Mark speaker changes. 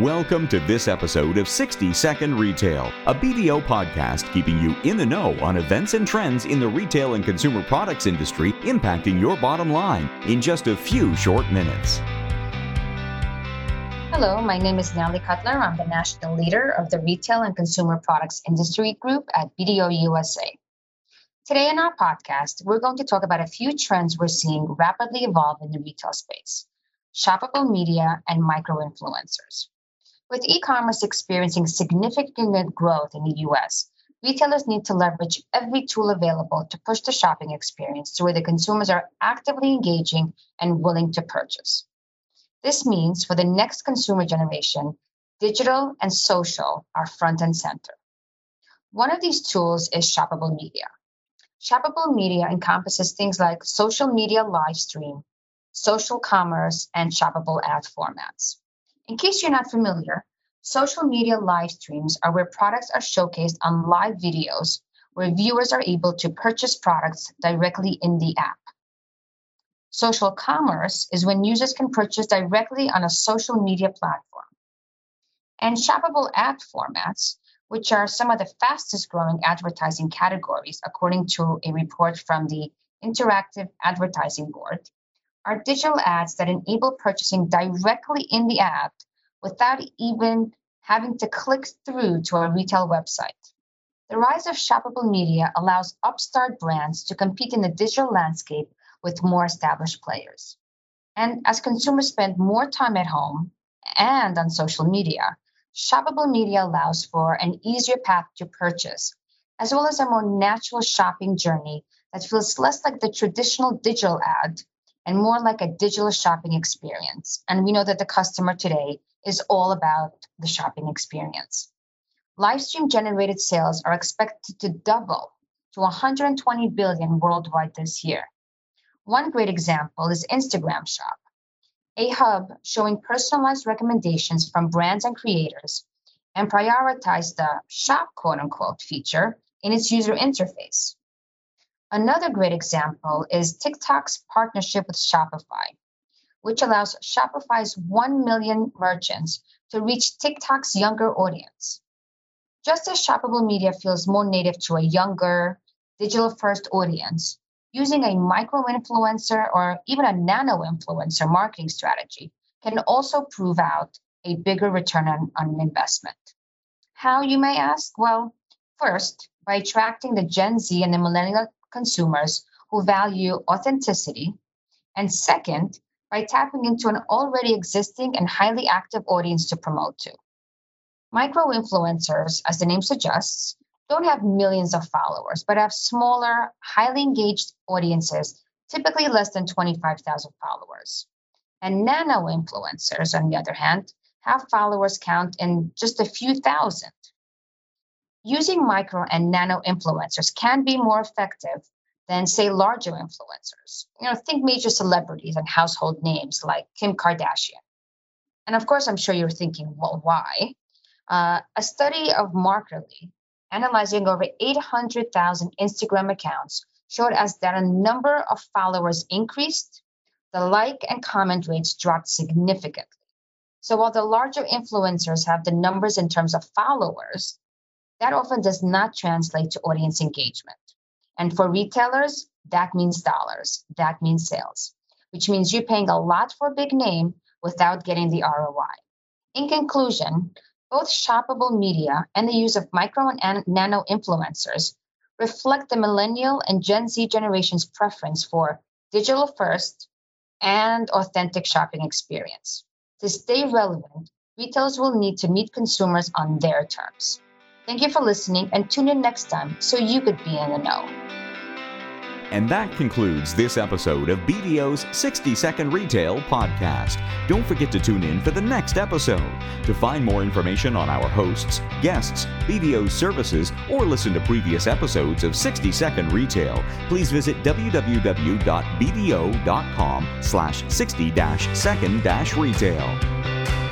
Speaker 1: Welcome to this episode of 60 Second Retail, a BDO podcast keeping you in the know on events and trends in the retail and consumer products industry impacting your bottom line in just a few short minutes.
Speaker 2: Hello, my name is Natalie Kotlyar. I'm the national leader of the Retail and Consumer Products Industry Group at BDO USA. Today in our podcast, we're going to talk about a few trends we're seeing rapidly evolve in the retail space shoppable media and micro influencers. With e commerce experiencing significant growth in the US, retailers need to leverage every tool available to push the shopping experience to where the consumers are actively engaging and willing to purchase. This means for the next consumer generation, digital and social are front and center. One of these tools is shoppable media. Shoppable media encompasses things like social media live stream, social commerce, and shoppable ad formats. In case you're not familiar, social media live streams are where products are showcased on live videos where viewers are able to purchase products directly in the app. Social commerce is when users can purchase directly on a social media platform. And shoppable ad formats, which are some of the fastest growing advertising categories, according to a report from the Interactive Advertising Board, are digital ads that enable purchasing directly in the app without even having to click through to a retail website. The rise of shoppable media allows upstart brands to compete in the digital landscape with more established players. And as consumers spend more time at home and on social media, shoppable media allows for an easier path to purchase, as well as a more natural shopping journey that feels less like the traditional digital ad and more like a digital shopping experience. And we know that the customer today is all about the shopping experience. Livestream generated sales are expected to double to 120 billion worldwide this year. One great example is Instagram Shop, a hub showing personalized recommendations from brands and creators and prioritize the shop quote unquote feature in its user interface. Another great example is TikTok's partnership with Shopify, which allows Shopify's 1 million merchants to reach TikTok's younger audience. Just as shoppable media feels more native to a younger, digital first audience, using a micro influencer or even a nano influencer marketing strategy can also prove out a bigger return on, on investment. How, you may ask? Well, first, by attracting the Gen Z and the millennial consumers who value authenticity. And second, by tapping into an already existing and highly active audience to promote to. Micro influencers, as the name suggests, don't have millions of followers, but have smaller, highly engaged audiences, typically less than 25,000 followers. And nano influencers, on the other hand, have followers count in just a few thousand using micro and nano influencers can be more effective than say larger influencers. You know, think major celebrities and household names like Kim Kardashian. And of course, I'm sure you're thinking, well, why? Uh, a study of Markerly analyzing over 800,000 Instagram accounts showed us that a number of followers increased, the like and comment rates dropped significantly. So while the larger influencers have the numbers in terms of followers, that often does not translate to audience engagement. And for retailers, that means dollars, that means sales, which means you're paying a lot for a big name without getting the ROI. In conclusion, both shoppable media and the use of micro and nano influencers reflect the millennial and Gen Z generation's preference for digital first and authentic shopping experience. To stay relevant, retailers will need to meet consumers on their terms. Thank you for listening and tune in next time so you could be in the know.
Speaker 1: And that concludes this episode of BDO's 60 Second Retail Podcast. Don't forget to tune in for the next episode. To find more information on our hosts, guests, BDO services, or listen to previous episodes of 60 Second Retail, please visit www.bdo.com slash 60-second-retail.